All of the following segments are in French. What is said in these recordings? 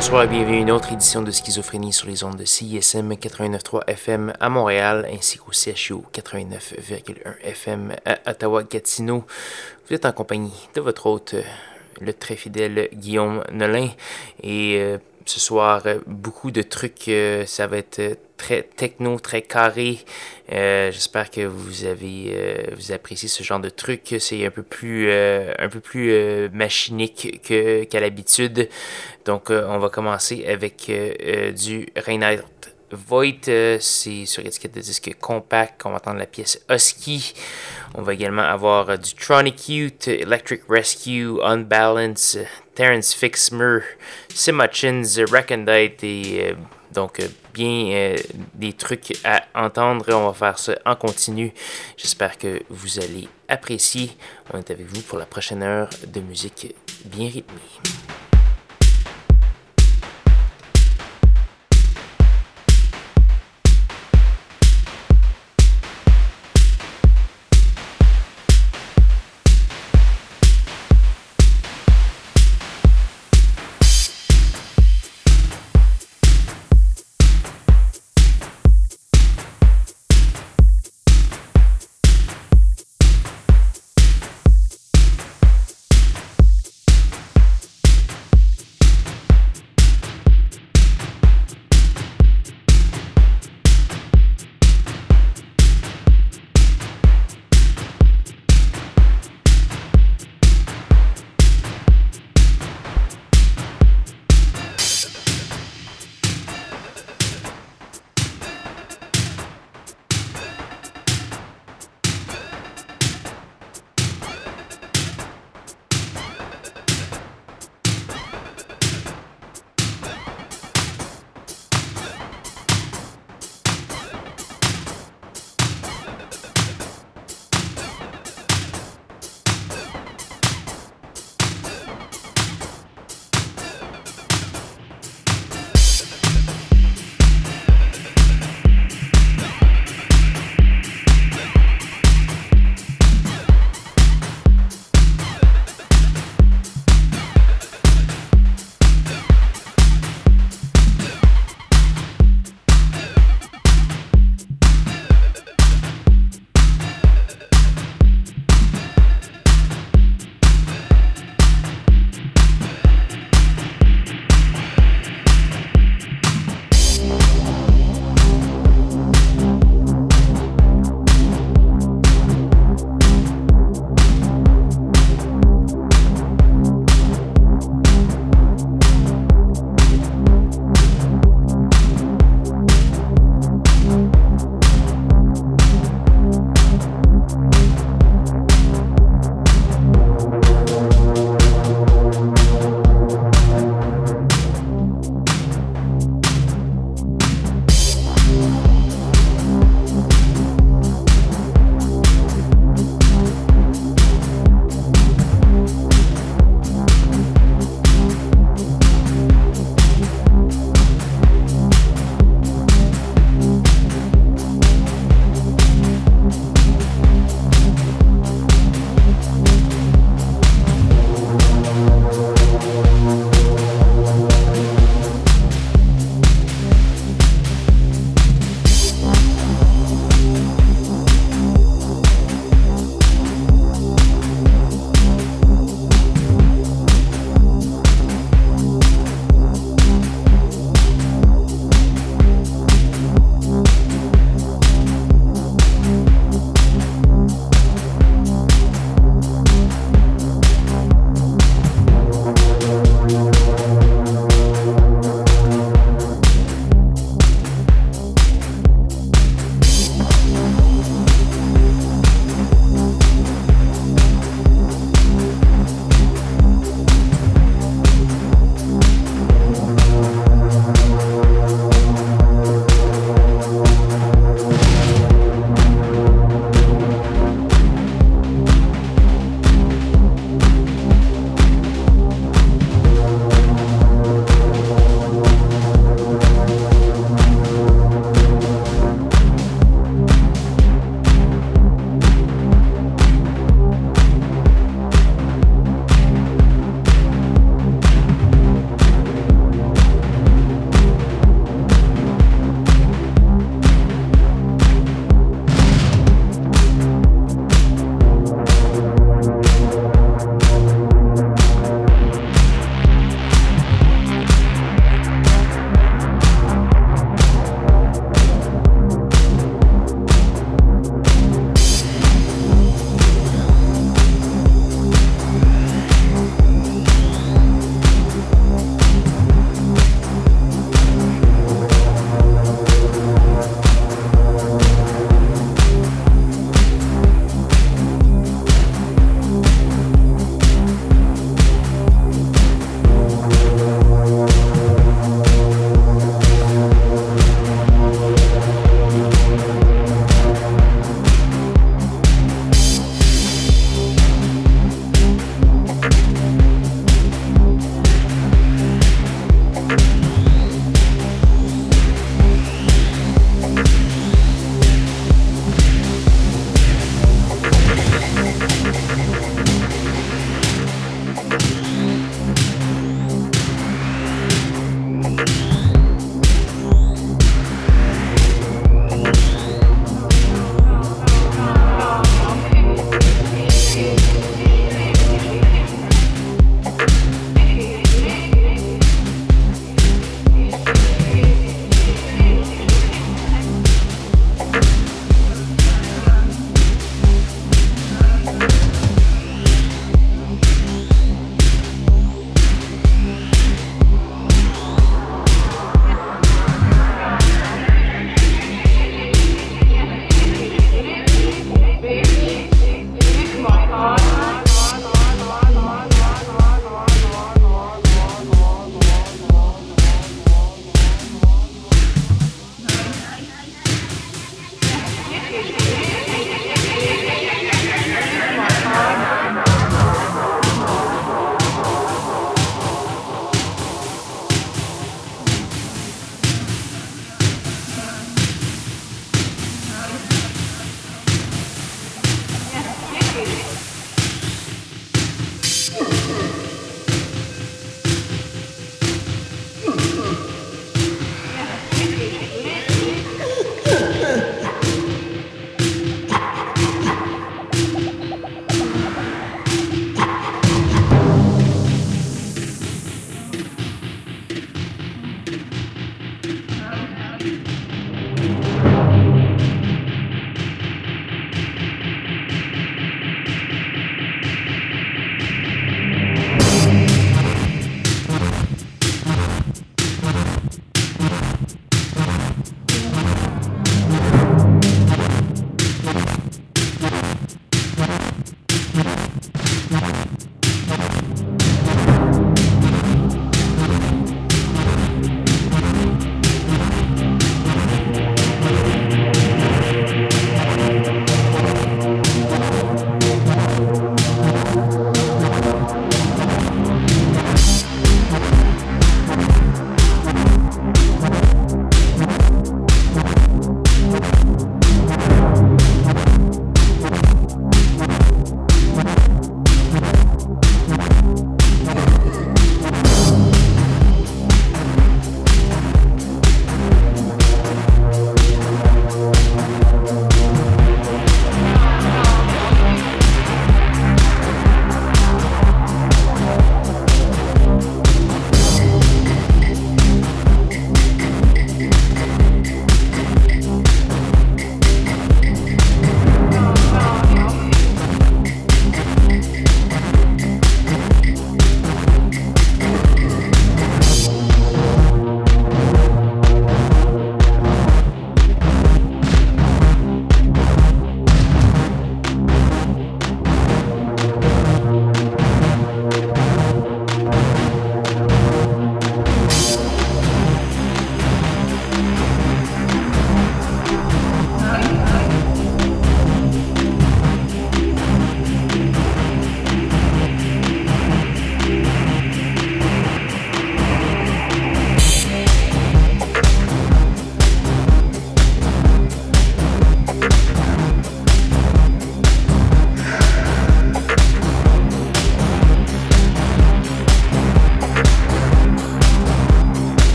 Bonsoir et bienvenue à une autre édition de Schizophrénie sur les ondes de CISM 89.3 FM à Montréal ainsi qu'au CHU 89.1 FM à Ottawa-Gatineau. Vous êtes en compagnie de votre hôte, le très fidèle Guillaume Nolin. Et euh, ce soir, beaucoup de trucs, euh, ça va être très techno, très carré. Euh, j'espère que vous avez euh, vous appréciez ce genre de truc. C'est un peu plus euh, un peu plus machinique que qu'à l'habitude. Donc on va commencer avec du Reinhardt Voigt, c'est sur étiquette de disque compact qu'on va entendre la pièce Husky. On va également avoir du Tronic Youth, Electric Rescue, Unbalance, Terrence Fixmer, Simachins, Recondite et donc euh, des trucs à entendre. On va faire ça en continu. J'espère que vous allez apprécier. On est avec vous pour la prochaine heure de musique bien rythmée.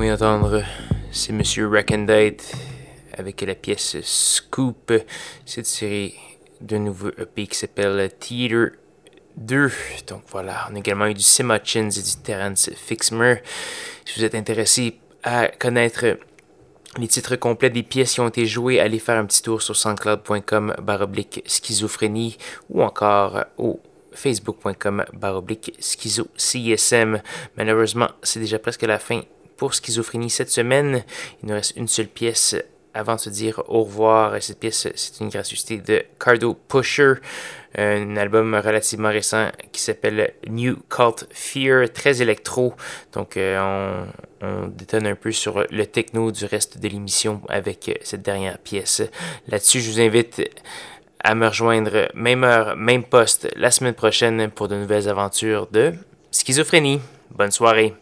Vient d'entendre, c'est Monsieur Recondite avec la pièce Scoop. C'est tiré d'un nouveau EP qui s'appelle Theater 2. Donc voilà, on a également eu du Sim Hutchins et du Terence Fixmer. Si vous êtes intéressé à connaître les titres complets des pièces qui ont été jouées, allez faire un petit tour sur soundcloud.com baroblique schizophrénie ou encore au facebook.com baroblique schizo CSM. Malheureusement, c'est déjà presque la fin pour schizophrénie cette semaine. Il nous reste une seule pièce avant de se dire au revoir. Cette pièce, c'est une gracieuseté de Cardo Pusher, un album relativement récent qui s'appelle New Cult Fear, très électro. Donc, euh, on, on, détonne un peu sur le techno du reste de l'émission avec cette dernière pièce. Là-dessus, je vous invite à me rejoindre même heure, même poste la semaine prochaine pour de nouvelles aventures de schizophrénie. Bonne soirée.